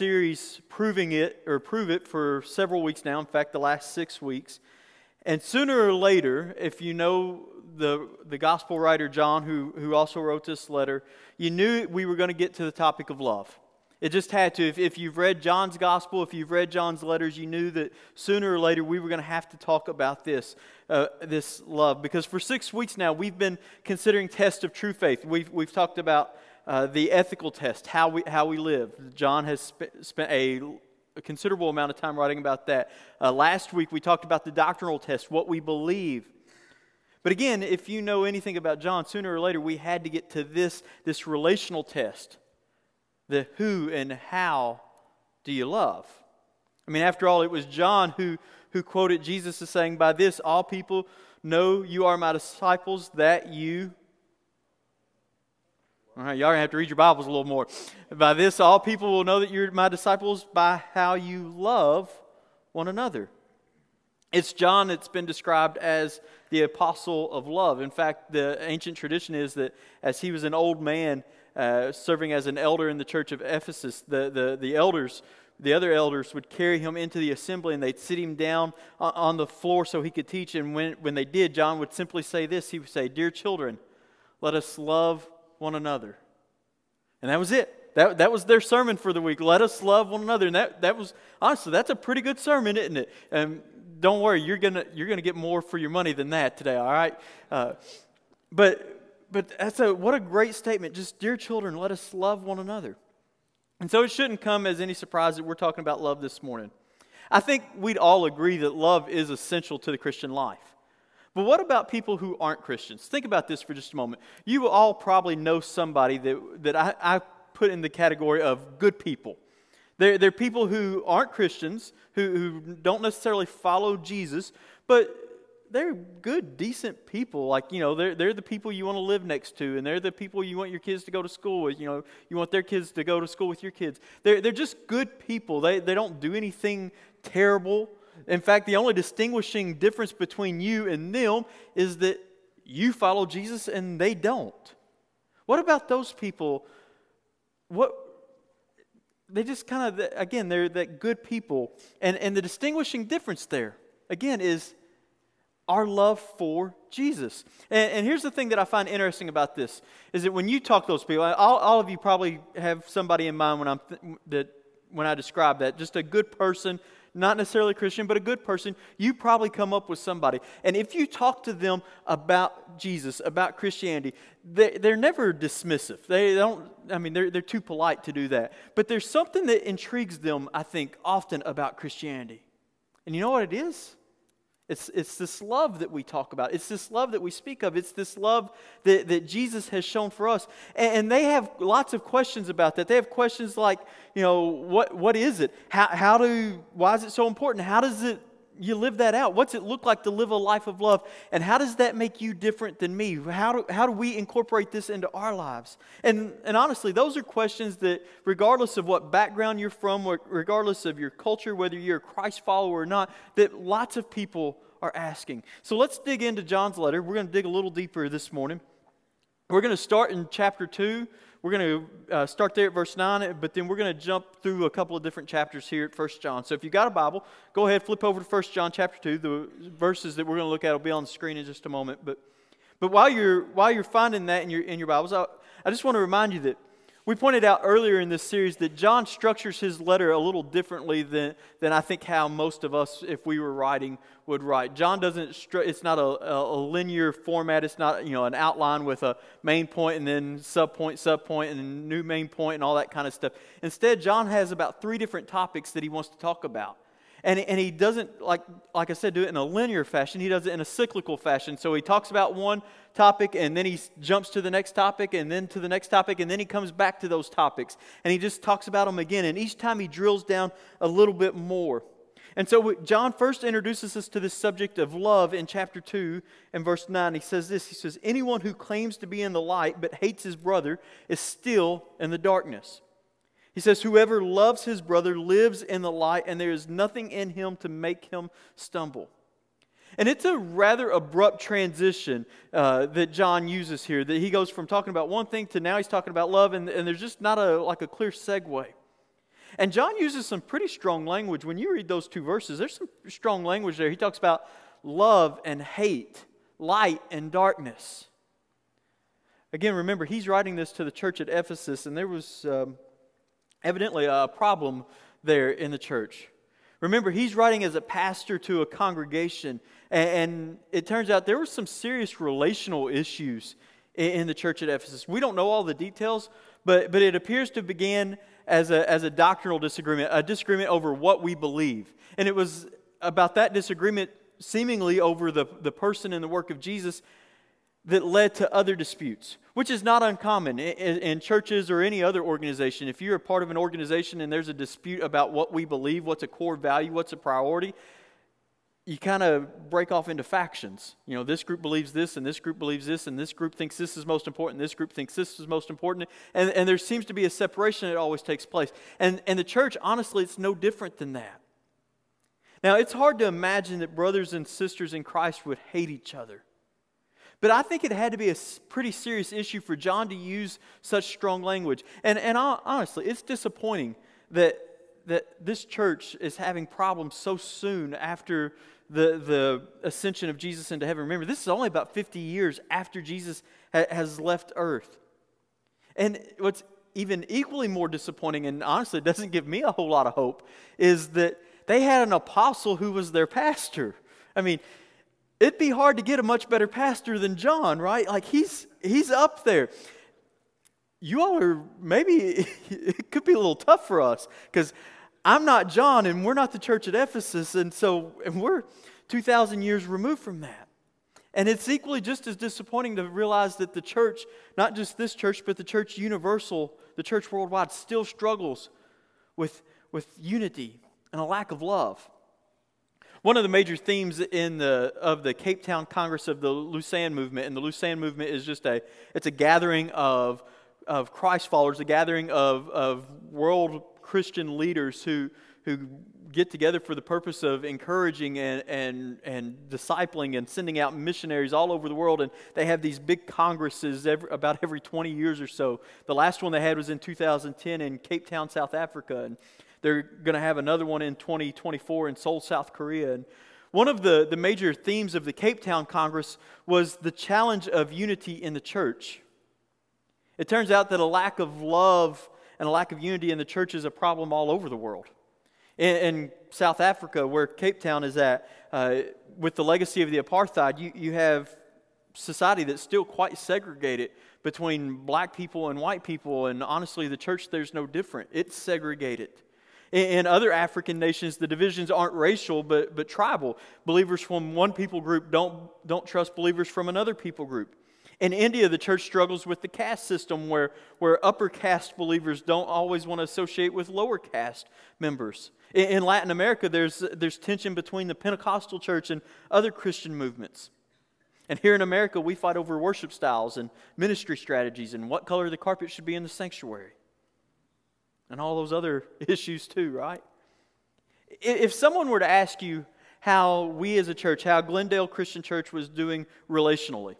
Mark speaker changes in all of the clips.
Speaker 1: series proving it or prove it for several weeks now. In fact, the last six weeks. And sooner or later, if you know the, the gospel writer John, who, who also wrote this letter, you knew we were going to get to the topic of love. It just had to. If, if you've read John's gospel, if you've read John's letters, you knew that sooner or later we were going to have to talk about this, uh, this love. Because for six weeks now, we've been considering tests of true faith. We've, we've talked about uh, the ethical test, how we, how we live. John has sp- spent a, a, considerable amount of time writing about that. Uh, last week, we talked about the doctrinal test, what we believe. But again, if you know anything about John, sooner or later we had to get to this, this relational test the who and how do you love? I mean, after all, it was John who, who quoted Jesus as saying, By this all people know you are my disciples, that you all right, y'all to have to read your Bibles a little more. By this, all people will know that you're my disciples by how you love one another. It's John that's been described as the apostle of love. In fact, the ancient tradition is that as he was an old man uh, serving as an elder in the church of Ephesus, the, the, the elders, the other elders would carry him into the assembly and they'd sit him down on the floor so he could teach. And when, when they did, John would simply say this He would say, Dear children, let us love one another. And that was it. That, that was their sermon for the week. Let us love one another. And that, that was, honestly, that's a pretty good sermon, isn't it? And don't worry, you're going to you're gonna get more for your money than that today, all right? Uh, but, but that's a, what a great statement. Just, dear children, let us love one another. And so it shouldn't come as any surprise that we're talking about love this morning. I think we'd all agree that love is essential to the Christian life. But what about people who aren't Christians? Think about this for just a moment. You all probably know somebody that, that I, I put in the category of good people. They're, they're people who aren't Christians, who, who don't necessarily follow Jesus, but they're good, decent people. Like, you know, they're, they're the people you want to live next to, and they're the people you want your kids to go to school with. You know, you want their kids to go to school with your kids. They're, they're just good people. They, they don't do anything terrible. In fact, the only distinguishing difference between you and them is that you follow Jesus and they don't. What about those people? What they just kind of again they're that good people and and the distinguishing difference there again is our love for jesus and, and, here's the thing that i find interesting about this is that when you talk to those people all, all of you probably have somebody in mind when i'm th- that when i describe that just a good person not necessarily a Christian, but a good person, you probably come up with somebody. And if you talk to them about Jesus, about Christianity, they, they're never dismissive. They don't, I mean, they're, they're too polite to do that. But there's something that intrigues them, I think, often about Christianity. And you know what it is? It's, it's this love that we talk about. It's this love that we speak of. It's this love that, that Jesus has shown for us. And, and, they have lots of questions about that. They have questions like, you know, what, what is it? How, how do, why is it so important? How does it, you live that out? What's it look like to live a life of love? And how does that make you different than me? How do, how do we incorporate this into our lives? And, and honestly, those are questions that, regardless of what background you're from, regardless of your culture, whether you're a Christ follower or not, that lots of people are asking. So let's dig into John's letter. We're going to dig a little deeper this morning. We're going to start in chapter 2. We're going to uh, start there at verse 9, but then we're going to jump through a couple of different chapters here at 1 John. So if you've got a Bible, go ahead, flip over to 1 John chapter 2. The verses that we're going to look at will be on the screen in just a moment. But, but while, you're, while you're finding that in your, in your Bibles, I, I just want to remind you that we pointed out earlier in this series that John structures his letter a little differently than, than I think how most of us, if we were writing, would write. John doesn't, stru- it's not a, a, linear format. It's not, you know, an outline with a main point and then subpoint, subpoint, and a new main point and all that kind of stuff. Instead, John has about three different topics that he wants to talk about. And, and he doesn't, like, like I said, do it in a linear fashion. He does it in a cyclical fashion. So he talks about one topic and then he jumps to the next topic and then to the next topic and then he comes back to those topics. And he just talks about them again. And each time he drills down a little bit more. And so John first introduces us to this subject of love in chapter 2 and verse 9. He says this He says, Anyone who claims to be in the light but hates his brother is still in the darkness. He says, Whoever loves his brother lives in the light, and there is nothing in him to make him stumble. And it's a rather abrupt transition uh, that John uses here. That he goes from talking about one thing to now he's talking about love, and, and there's just not a like a clear segue. And John uses some pretty strong language. When you read those two verses, there's some strong language there. He talks about love and hate, light and darkness. Again, remember, he's writing this to the church at Ephesus, and there was um, evidently a problem there in the church. Remember, he's writing as a pastor to a congregation, and, it turns out there were some serious relational issues in, the church at Ephesus. We don't know all the details, but, but it appears to begin as a, as a doctrinal disagreement, a disagreement over what we believe. And it was about that disagreement, seemingly over the, the person and the work of Jesus, that led to other disputes, which is not uncommon in, in, churches or any other organization. If you're a part of an organization and there's a dispute about what we believe, what's a core value, what's a priority, you kind of break off into factions. You know, this group believes this, and this group believes this, and this group thinks this is most important, this group thinks this is most important. And, and there seems to be a separation that always takes place. And, and the church, honestly, it's no different than that. Now, it's hard to imagine that brothers and sisters in Christ would hate each other. But I think it had to be a pretty serious issue for John to use such strong language. And, and honestly, it's disappointing that, that this church is having problems so soon after the, the ascension of Jesus into heaven. Remember, this is only about 50 years after Jesus ha- has left earth. And what's even equally more disappointing, and honestly doesn't give me a whole lot of hope, is that they had an apostle who was their pastor. I mean, it'd be hard to get a much better pastor than John, right? Like he's he's up there. You all are maybe it could be a little tough for us because I'm not John and we're not the church at Ephesus, and so and we're 2,000 years removed from that. And it's equally just as disappointing to realize that the church, not just this church, but the church universal, the church worldwide, still struggles with, with unity and a lack of love. One of the major themes in the, of the Cape Town Congress of the Lausanne movement, and the Lausanne movement is just a, it's a gathering of, of Christ followers, a gathering of, of world Christian leaders who, who get together for the purpose of encouraging and, and, and discipling and sending out missionaries all over the world. And they have these big congresses every, about every 20 years or so. The last one they had was in 2010 in Cape Town, South Africa. And they're going to have another one in 2024 in Seoul, South Korea. And one of the, the major themes of the Cape Town Congress was the challenge of unity in the church. It turns out that a lack of love and a lack of unity in the church is a problem all over the world. In, in South Africa, where Cape Town is at, uh, with the legacy of the apartheid, you, you have society that's still quite segregated between black people and white people. And honestly, the church there's no different. It's segregated. In other African nations, the divisions aren't racial but, but tribal. Believers from one people group don't, don't trust believers from another people group. In India, the church struggles with the caste system where, where upper caste believers don't always want to associate with lower caste members. In, in Latin America, there's, there's tension between the Pentecostal church and other Christian movements. And here in America, we fight over worship styles and ministry strategies and what color the carpet should be in the sanctuary and all those other issues too, right? If someone were to ask you how we as a church, how Glendale Christian Church was doing relationally,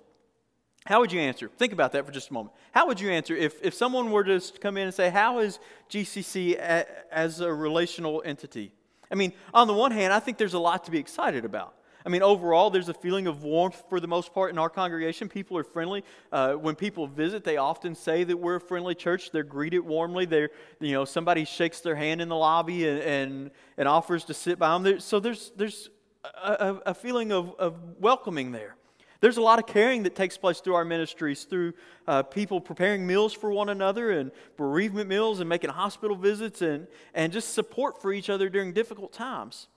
Speaker 1: how would you answer? Think about that for just a moment. How would you answer if, if someone were to come in and say, How is GCC a, as a relational entity? I mean, on the one hand, I think there's a lot to be excited about. I mean, overall, there's a feeling of warmth for the most part in our congregation. People are friendly. Uh, when people visit, they often say that we're a friendly church. They're greeted warmly. They're, you know, somebody shakes their hand in the lobby and, and, and offers to sit by them. There, so there's, there's a, a feeling of, of welcoming there. There's a lot of caring that takes place through our ministries, through uh, people preparing meals for one another and bereavement meals and making hospital visits and, and just support for each other during difficult times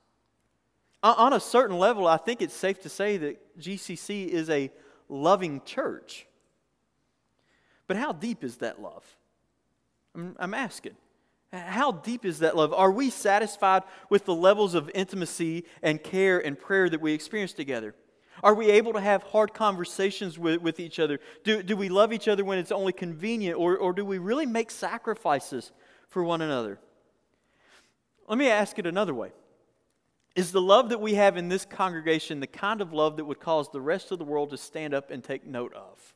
Speaker 1: on a certain level, I think it's safe to say that GCC is a loving church. But how deep is that love? I'm, asking. How deep is that love? Are we satisfied with the levels of intimacy and care and prayer that we experience together? Are we able to have hard conversations with, with each other? Do, do we love each other when it's only convenient, or, or do we really make sacrifices for one another? Let me ask it another way is the love that we have in this congregation the kind of love that would cause the rest of the world to stand up and take note of?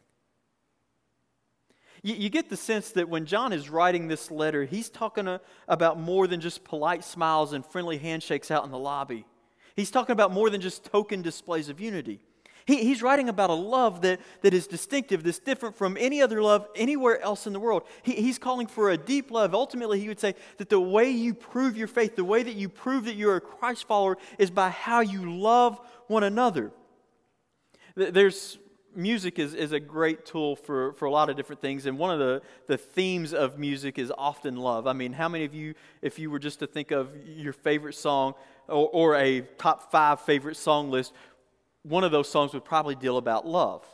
Speaker 1: You, you get the sense that when John is writing this letter, he's talking a, about more than just polite smiles and friendly handshakes out in the lobby. He's talking about more than just token displays of unity. He, he's writing about a love that, that is distinctive, that's different from any other love anywhere else in the world. He, he's calling for a deep love. Ultimately, he would say that the way you prove your faith, the way that you prove that you're a Christ follower, is by how you love one another. There's music is, is a great tool for, for a lot of different things. And one of the, the themes of music is often love. I mean, how many of you, if you were just to think of your favorite song or, or a top five favorite song list, one of those songs would probably deal about love.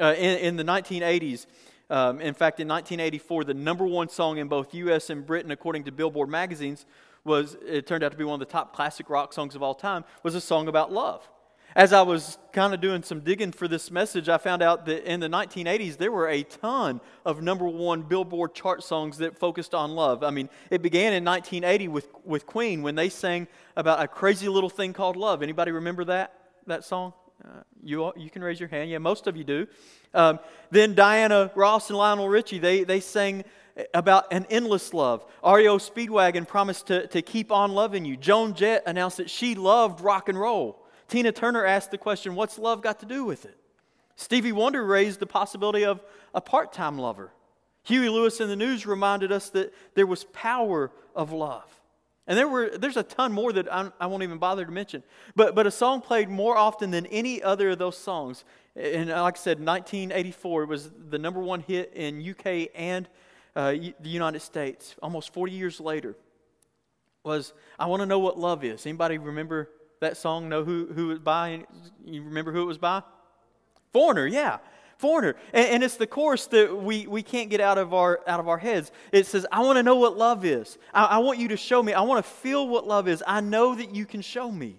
Speaker 1: Uh, in, in, the 1980s, um, in fact, in 1984, the number one song in both U.S. and Britain, according to Billboard magazines, was it turned out to be one of the top classic rock songs of all time. Was a song about love. As I was kind of doing some digging for this message, I found out that in the 1980s there were a ton of number one Billboard chart songs that focused on love. I mean, it began in 1980 with with Queen when they sang about a crazy little thing called love. Anybody remember that that song? Uh, you, you can raise your hand. Yeah, most of you do. Um, then Diana Ross and Lionel Richie, they, they sang about an endless love. REO Speedwagon promised to, to keep on loving you. Joan Jett announced that she loved rock and roll. Tina Turner asked the question, What's love got to do with it? Stevie Wonder raised the possibility of a part time lover. Huey Lewis and the News reminded us that there was power of love. And there were, there's a ton more that I'm, I will not even bother to mention. But, but a song played more often than any other of those songs. And like I said, 1984 was the number one hit in UK and uh, the United States. Almost 40 years later, was I Want to Know What Love Is. Anybody remember that song? Know who, who it was by? You remember who it was by? Foreigner, yeah foreigner. And, and, it's the chorus that we, we can't get out of our, out of our heads. It says, I want to know what love is. I, I want you to show me. I want to feel what love is. I know that you can show me.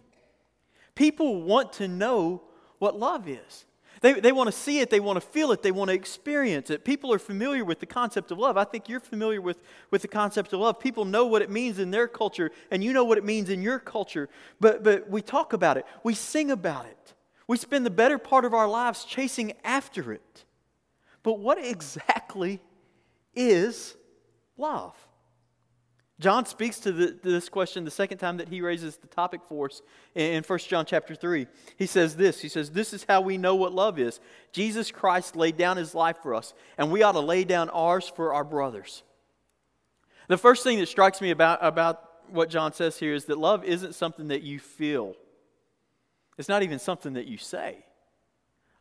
Speaker 1: People want to know what love is. They, they want to see it, they want to feel it, they want to experience it. People are familiar with the concept of love. I think you're familiar with, with the concept of love. People know what it means in their culture, and you know what it means in your culture. But, but we talk about it, we sing about it. We spend the better part of our lives chasing after it. But what exactly is love? John speaks to, the, to, this question the second time that he raises the topic for us in, in 1 John chapter 3. He says this He says, This is how we know what love is. Jesus Christ laid down his life for us, and we ought to lay down ours for our brothers. The first thing that strikes me about, about what John says here is that love isn't something that you feel. It's not even something that you say.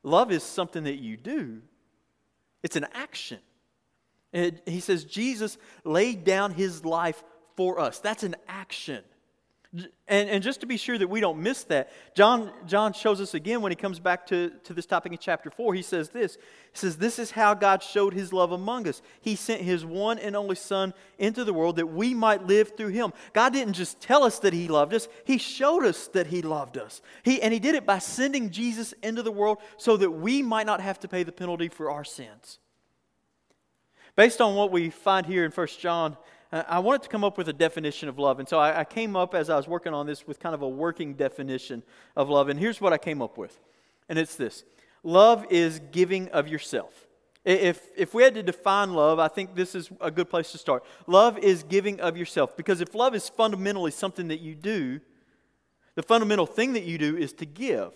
Speaker 1: Love is something that you do, it's an action. And he says Jesus laid down his life for us. That's an action. And, and just to be sure that we don't miss that, John, John shows us again when he comes back to, to this topic in chapter 4. He says this He says, This is how God showed his love among us. He sent his one and only Son into the world that we might live through him. God didn't just tell us that he loved us, he showed us that he loved us. He, and he did it by sending Jesus into the world so that we might not have to pay the penalty for our sins. Based on what we find here in 1 John, Uh, I wanted to come up with a definition of love. And so I, I, came up as I was working on this with kind of a working definition of love. And here's what I came up with. And it's this love is giving of yourself. If, if we had to define love, I think this is a good place to start. Love is giving of yourself. Because if love is fundamentally something that you do, the fundamental thing that you do is to give.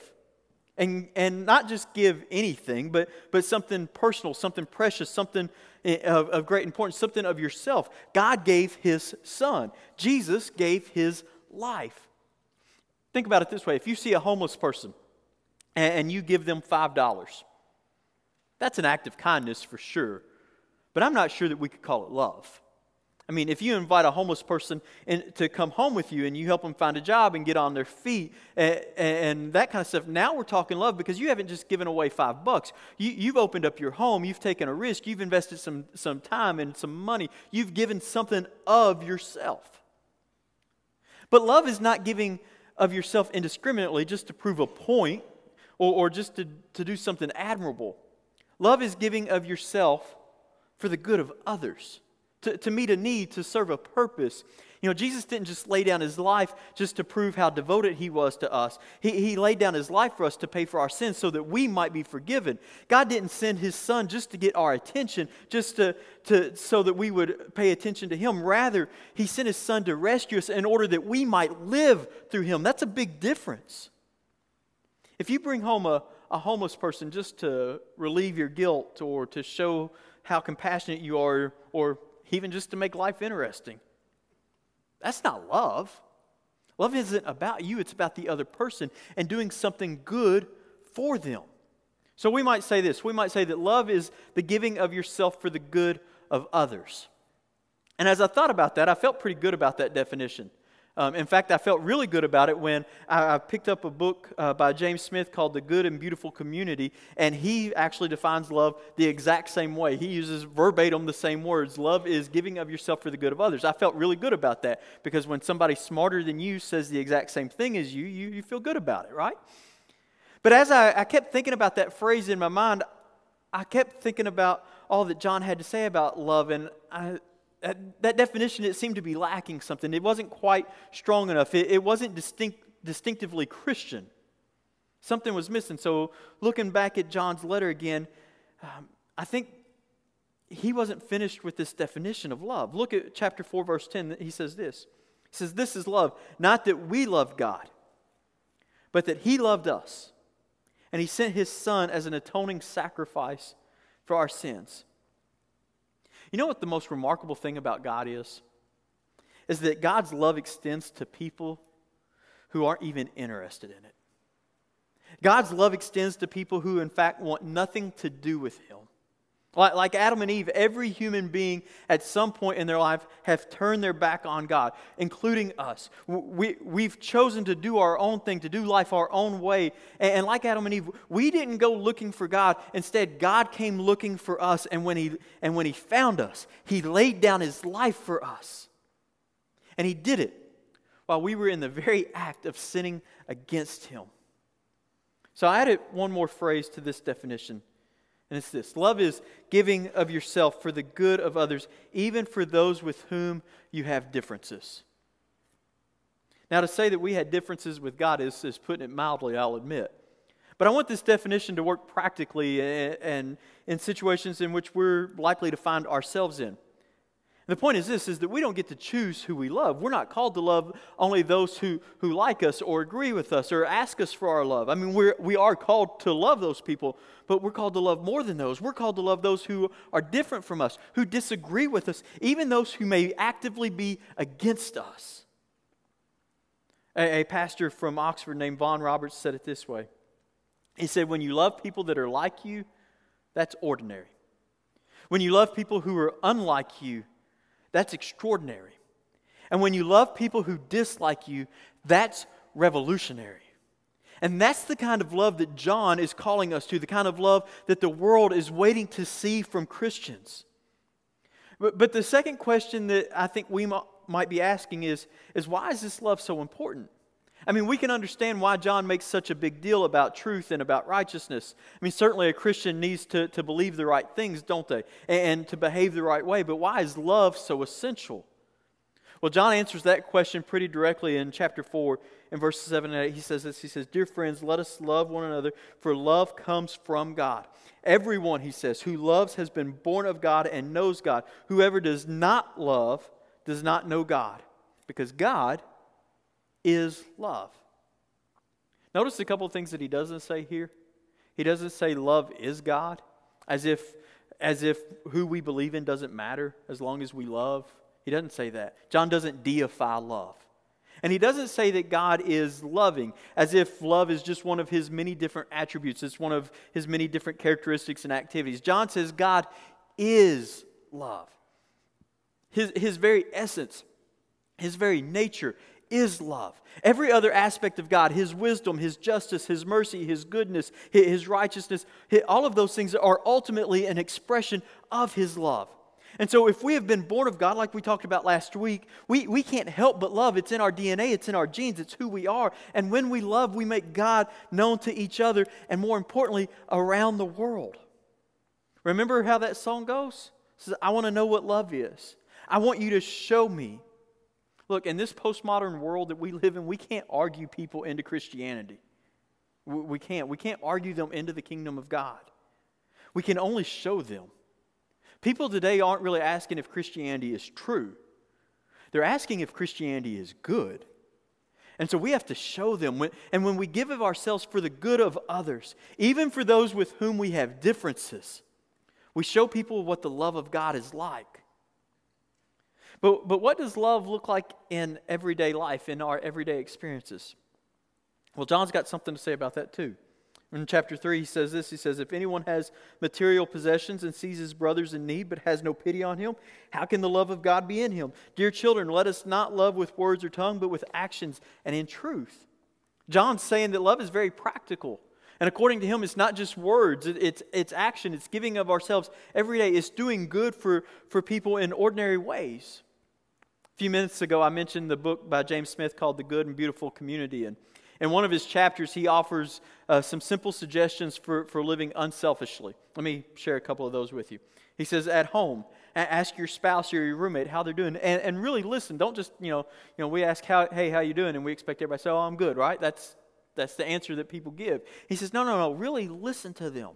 Speaker 1: And, and not just give anything, but, but something personal, something precious, something of, of great importance, something of yourself. God gave his son, Jesus gave his life. Think about it this way if you see a homeless person and, and you give them $5, that's an act of kindness for sure, but I'm not sure that we could call it love. I mean, if you invite a homeless person in, to come home with you and you help them find a job and get on their feet and, and, that kind of stuff, now we're talking love because you haven't just given away five bucks. You, you've opened up your home, you've taken a risk, you've invested some, some time and some money, you've given something of yourself. But love is not giving of yourself indiscriminately just to prove a point or, or just to, to do something admirable. Love is giving of yourself for the good of others to, to meet a need, to serve a purpose. You know, Jesus didn't just lay down his life just to prove how devoted he was to us. He, he laid down his life for us to pay for our sins so that we might be forgiven. God didn't send his son just to get our attention, just to, to, so that we would pay attention to him. Rather, he sent his son to rescue us in order that we might live through him. That's a big difference. If you bring home a, a homeless person just to relieve your guilt or to show how compassionate you are or even just to make life interesting, that's not love. Love isn't about you, it's about the other person and doing something good for them. So we might say this we might say that love is the giving of yourself for the good of others. And as I thought about that, I felt pretty good about that definition. Um, in fact, I felt really good about it when I, I picked up a book uh, by James Smith called The Good and Beautiful Community, and he actually defines love the exact same way. He uses verbatim the same words. Love is giving of yourself for the good of others. I felt really good about that because when somebody smarter than you says the exact same thing as you, you, you feel good about it, right? But as I, I kept thinking about that phrase in my mind, I kept thinking about all that John had to say about love, and I, that, that definition, it seemed to be lacking something. It wasn't quite strong enough. It, it wasn't distinct, distinctively Christian. Something was missing. So, looking back at John's letter again, um, I think he wasn't finished with this definition of love. Look at chapter 4, verse 10. He says this He says, This is love, not that we love God, but that he loved us. And he sent his son as an atoning sacrifice for our sins. You know what the most remarkable thing about God is? Is that God's love extends to people who aren't even interested in it. God's love extends to people who, in fact, want nothing to do with Him. Like, Adam and Eve, every human being at some point in their life have turned their back on God, including us. We, we've chosen to do our own thing, to do life our own way. And, and like Adam and Eve, we didn't go looking for God. Instead, God came looking for us. And when, he, and when He found us, He laid down His life for us. And He did it while we were in the very act of sinning against Him. So I added one more phrase to this definition and it's this love is giving of yourself for the good of others, even for those with whom you have differences. Now, to say that we had differences with God is, is putting it mildly, I'll admit. But I want this definition to work practically and, and in situations in which we're likely to find ourselves in the point is this is that we don't get to choose who we love. We're not called to love only those who, who like us or agree with us or ask us for our love. I mean, we're, we are called to love those people, but we're called to love more than those. We're called to love those who are different from us, who disagree with us, even those who may actively be against us. A, a pastor from Oxford named Vaughan Roberts said it this way He said, When you love people that are like you, that's ordinary. When you love people who are unlike you, that's extraordinary. And when you love people who dislike you, that's revolutionary. And that's the kind of love that John is calling us to, the kind of love that the world is waiting to see from Christians. But, but the second question that I think we might be asking is, is why is this love so important? I mean, we can understand why John makes such a big deal about truth and about righteousness. I mean, certainly a Christian needs to, to believe the right things, don't they? And, and to behave the right way. But why is love so essential? Well, John answers that question pretty directly in chapter 4, in verses 7 and 8. He says this He says, Dear friends, let us love one another, for love comes from God. Everyone, he says, who loves has been born of God and knows God. Whoever does not love does not know God, because God is love. Notice a couple of things that he doesn't say here. He doesn't say love is God, as if, as if who we believe in doesn't matter as long as we love. He doesn't say that. John doesn't deify love. And he doesn't say that God is loving, as if love is just one of his many different attributes, it's one of his many different characteristics and activities. John says God is love. His, his very essence, his very nature is love. Every other aspect of God, His wisdom, His justice, His mercy, His goodness, His righteousness, all of those things are ultimately an expression of His love. And so, if we have been born of God, like we talked about last week, we, we can't help but love. It's in our DNA, it's in our genes, it's who we are. And when we love, we make God known to each other, and more importantly, around the world. Remember how that song goes? It says, I want to know what love is. I want you to show me. Look, in this postmodern world that we live in, we can't argue people into Christianity. We can't. We can't argue them into the kingdom of God. We can only show them. People today aren't really asking if Christianity is true, they're asking if Christianity is good. And so we have to show them. And when we give of ourselves for the good of others, even for those with whom we have differences, we show people what the love of God is like. But, but what does love look like in everyday life, in our everyday experiences? Well, John's got something to say about that too. In chapter 3, he says this He says, If anyone has material possessions and sees his brothers in need but has no pity on him, how can the love of God be in him? Dear children, let us not love with words or tongue, but with actions and in truth. John's saying that love is very practical. And according to him, it's not just words, it's, it's action, it's giving of ourselves every day, it's doing good for, for people in ordinary ways. Few minutes ago, I mentioned the book by James Smith called The Good and Beautiful Community. And in one of his chapters, he offers uh, some simple suggestions for, for living unselfishly. Let me share a couple of those with you. He says, at home, ask your spouse or your roommate how they're doing, and, and really listen. Don't just, you know, you know, we ask, how, hey, how you doing? And we expect everybody to say, oh, I'm good, right? That's, that's the answer that people give. He says, no, no, no, really listen to them.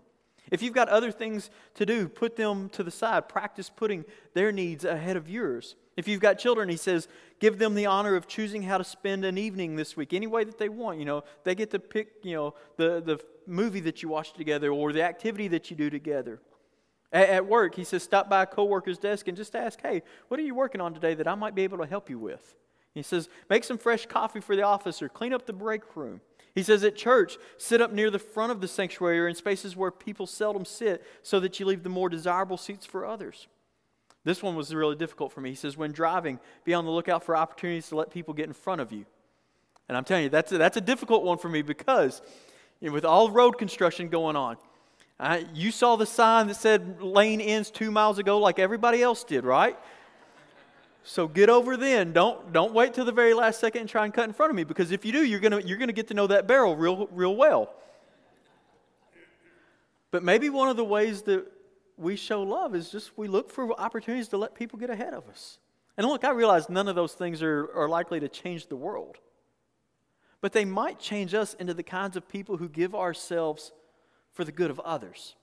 Speaker 1: If you've got other things to do, put them to the side. Practice putting their needs ahead of yours. If you've got children, he says, give them the honor of choosing how to spend an evening this week, any way that they want. You know, they get to pick, you know, the, the movie that you watch together or the activity that you do together. At, at work, he says, stop by a coworker's desk and just ask, hey, what are you working on today that I might be able to help you with? He says, make some fresh coffee for the office or clean up the break room. He says, at church, sit up near the front of the sanctuary or in spaces where people seldom sit so that you leave the more desirable seats for others. This one was really difficult for me. He says, when driving, be on the lookout for opportunities to let people get in front of you. And I'm telling you, that's a, that's a difficult one for me because you know, with all road construction going on, I, you saw the sign that said lane ends two miles ago like everybody else did, right? So get over then. Don't, don't wait till the very last second and try and cut in front of me because if you do, you're going you're to get to know that barrel real, real well. But maybe one of the ways that we show love is just we look for opportunities to let people get ahead of us. And look, I realize none of those things are, are likely to change the world. But they might change us into the kinds of people who give ourselves for the good of others.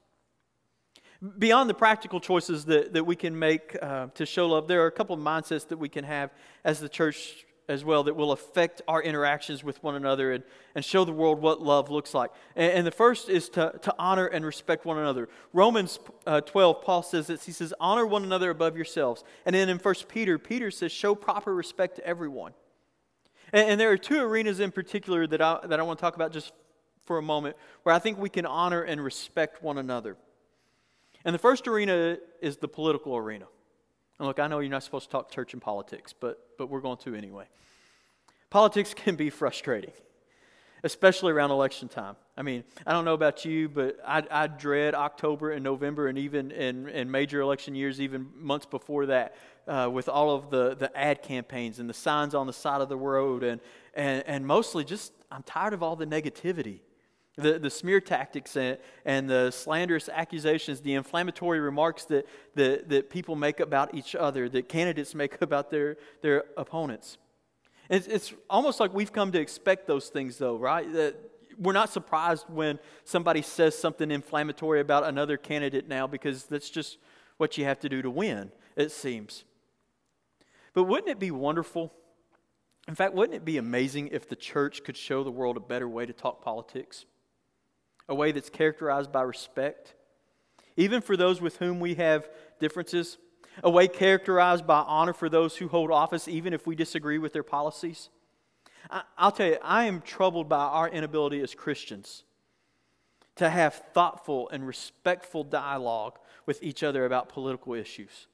Speaker 1: Beyond the practical choices that, that we can make uh, to show love, there are a couple of mindsets that we can have as the church as well that will affect our interactions with one another and, and show the world what love looks like. And, and the first is to, to honor and respect one another. Romans uh, 12, Paul says this. He says, Honor one another above yourselves. And then in 1 Peter, Peter says, Show proper respect to everyone. And, and there are two arenas in particular that I, that I want to talk about just for a moment where I think we can honor and respect one another. And the first arena is the political arena. And look, I know you're not supposed to talk church and politics, but, but we're going to anyway. Politics can be frustrating, especially around election time. I mean, I don't know about you, but I, I dread October and November and even in, in major election years, even months before that, uh, with all of the, the ad campaigns and the signs on the side of the road. And, and, and mostly just, I'm tired of all the negativity the, the smear tactics and, and the slanderous accusations, the inflammatory remarks that, that, that people make about each other, that candidates make about their, their opponents. It's, it's almost like we've come to expect those things, though, right? That we're not surprised when somebody says something inflammatory about another candidate now because that's just what you have to do to win, it seems. But wouldn't it be wonderful? In fact, wouldn't it be amazing if the church could show the world a better way to talk politics? A way that's characterized by respect, even for those with whom we have differences, a way characterized by honor for those who hold office, even if we disagree with their policies. I'll tell you, I am troubled by our inability as Christians to have thoughtful and respectful dialogue with each other about political issues.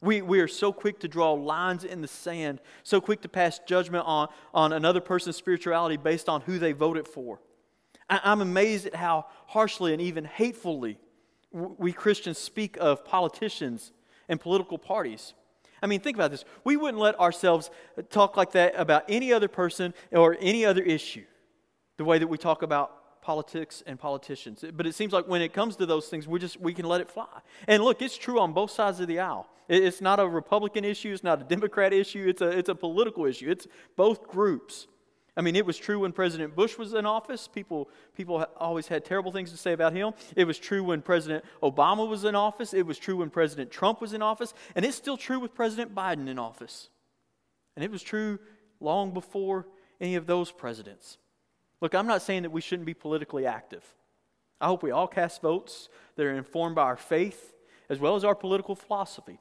Speaker 1: We, we are so quick to draw lines in the sand, so quick to pass judgment on, on another person's spirituality based on who they voted for. I'm amazed at how harshly and even hatefully we Christians speak of politicians and political parties. I mean, think about this. We wouldn't let ourselves talk like that about any other person or any other issue, the way that we talk about politics and politicians. But it seems like when it comes to those things, we just we can let it fly. And look, it's true on both sides of the aisle. It's not a Republican issue, it's not a Democrat issue, it's a, it's a political issue. It's both groups. I mean, it was true when President Bush was in office. People, people always had terrible things to say about him. It was true when President Obama was in office. It was true when President Trump was in office. And it's still true with President Biden in office. And it was true long before any of those presidents. Look, I'm not saying that we shouldn't be politically active. I hope we all cast votes that are informed by our faith as well as our political philosophy.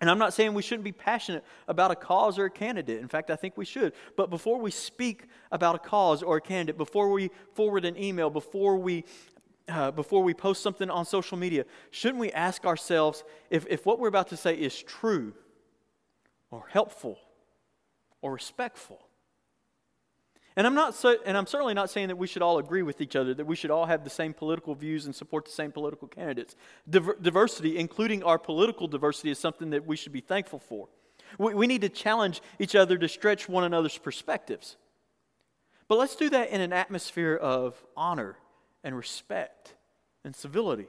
Speaker 1: And I'm not saying we shouldn't be passionate about a cause or a candidate. In fact, I think we should. But before we speak about a cause or a candidate, before we forward an email, before we uh, before we post something on social media, shouldn't we ask ourselves if, if what we're about to say is true or helpful or respectful? And I'm, not so, and I'm certainly not saying that we should all agree with each other, that we should all have the same political views and support the same political candidates. Diver- diversity, including our political diversity, is something that we should be thankful for. We, we need to challenge each other to stretch one another's perspectives. But let's do that in an atmosphere of honor and respect and civility.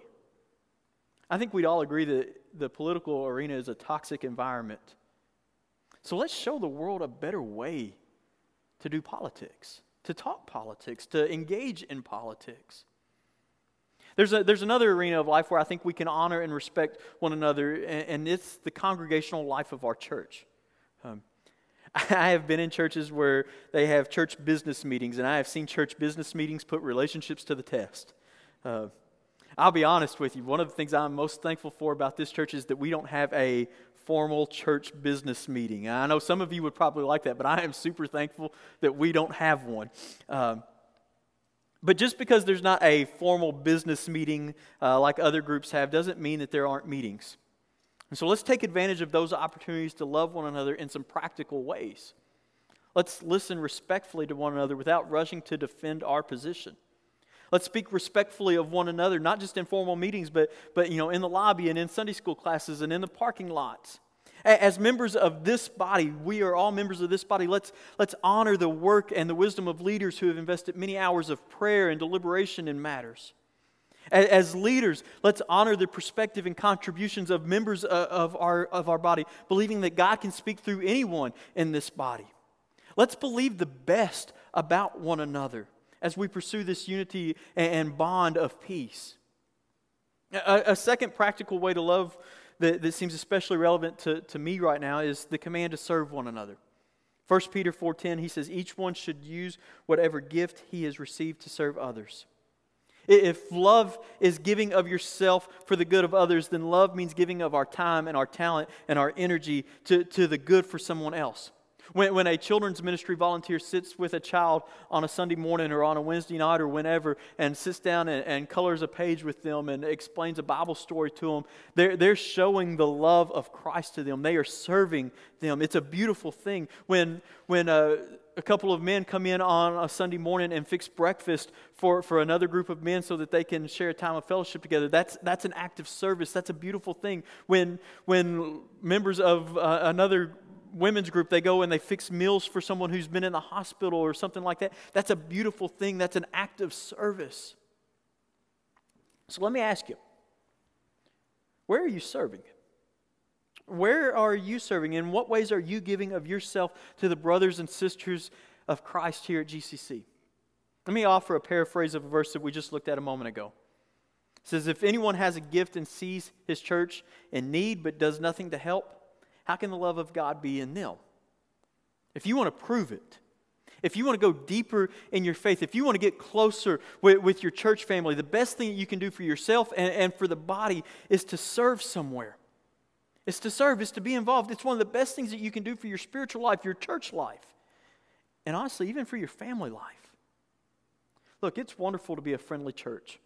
Speaker 1: I think we'd all agree that the political arena is a toxic environment. So let's show the world a better way to do politics, to talk politics, to engage in politics. There's, a, there's another arena of life where I think we can honor and respect one another, and, and it's the congregational life of our church. Um, I have been in churches where they have church business meetings, and I have seen church business meetings put relationships to the test. Uh, I'll be honest with you, one of the things I'm most thankful for about this church is that we don't have a formal church business meeting. I know some of you would probably like that, but I am super thankful that we don't have one. Um, but just because there's not a formal business meeting uh, like other groups have doesn't mean that there aren't meetings. And so let's take advantage of those opportunities to love one another in some practical ways. Let's listen respectfully to one another without rushing to defend our position. Let's speak respectfully of one another, not just in formal meetings, but, but you know, in the lobby and in Sunday school classes and in the parking lots. As members of this body, we are all members of this body. Let's, let's honor the work and the wisdom of leaders who have invested many hours of prayer and deliberation in matters. As leaders, let's honor the perspective and contributions of members uh, of our, of our body, believing that God can speak through anyone in this body. Let's believe the best about one another as we pursue this unity and bond of peace. A, a second practical way to love that, that seems especially relevant to, to me right now is the command to serve one another. 1 Peter 4:10 he says each one should use whatever gift he has received to serve others. If love is giving of yourself for the good of others, then love means giving of our time and our talent and our energy to, to the good for someone else. When, when a children's ministry volunteer sits with a child on a Sunday morning or on a Wednesday night or whenever and sits down and, and colors a page with them and explains a Bible story to them, they're, they're showing the love of Christ to them. They are serving them. It's a beautiful thing. When, when a, a couple of men come in on a Sunday morning and fix breakfast for, for another group of men so that they can share a time of fellowship together. That's, that's an act of service. That's a beautiful thing. When, when members of uh, another women's group, they go and they fix meals for someone who's been in the hospital or something like that. That's a beautiful thing. That's an act of service. So let me ask you where are you serving? Where are you serving? In what ways are you giving of yourself to the brothers and sisters of Christ here at GCC? Let me offer a paraphrase of a verse that we just looked at a moment ago. It says, If anyone has a gift and sees his church in need but does nothing to help, how can the love of God be in them? If you want to prove it, if you want to go deeper in your faith, if you want to get closer with, with your church family, the best thing that you can do for yourself and, and for the body is to serve somewhere. It's to serve, it's to be involved. It's one of the best things that you can do for your spiritual life, your church life, and honestly, even for your family life. Look, it's wonderful to be a friendly church.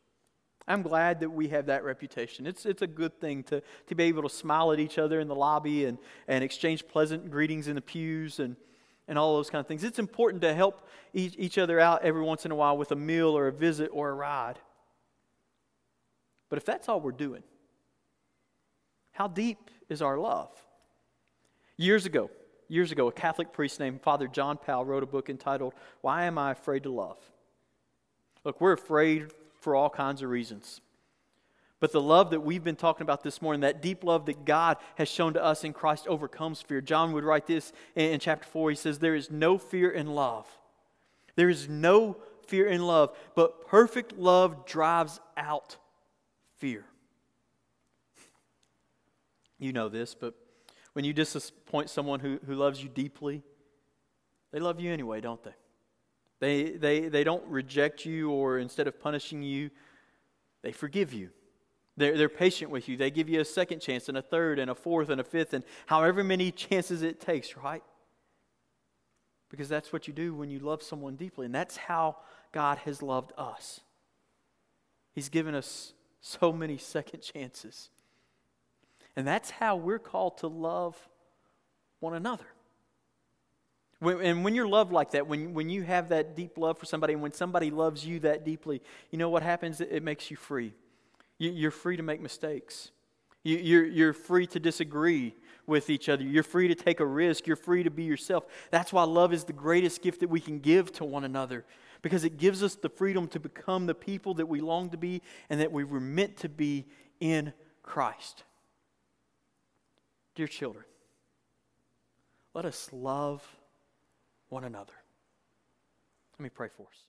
Speaker 1: I'm glad that we have that reputation. It's, it's a good thing to, to be able to smile at each other in the lobby and, and exchange pleasant greetings in the pews and, and all those kind of things. It's important to help each, each other out every once in a while with a meal or a visit or a ride. But if that's all we're doing, how deep is our love? Years ago, years ago, a Catholic priest named Father John Powell wrote a book entitled, Why Am I Afraid to Love? Look, we're afraid for all kinds of reasons. But the love that we've been talking about this morning, that deep love that God has shown to us in Christ, overcomes fear. John would write this in, in, chapter 4. He says, There is no fear in love. There is no fear in love, but perfect love drives out fear. You know this, but when you disappoint someone who, who loves you deeply, they love you anyway, don't they? They, they, they don't reject you or instead of punishing you, they forgive you. They're, they're patient with you. They give you a second chance and a third and a fourth and a fifth and however many chances it takes, right? Because that's what you do when you love someone deeply. And that's how God has loved us. He's given us so many second chances. And that's how we're called to love one another. When, and when you're loved like that, when, when you have that deep love for somebody, and when somebody loves you that deeply, you know what happens? It, it makes you free. You, you're free to make mistakes. You, you're, you're free to disagree with each other. You're free to take a risk. You're free to be yourself. That's why love is the greatest gift that we can give to one another because it gives us the freedom to become the people that we long to be and that we were meant to be in Christ. Dear children, let us love one another. Let me pray for us.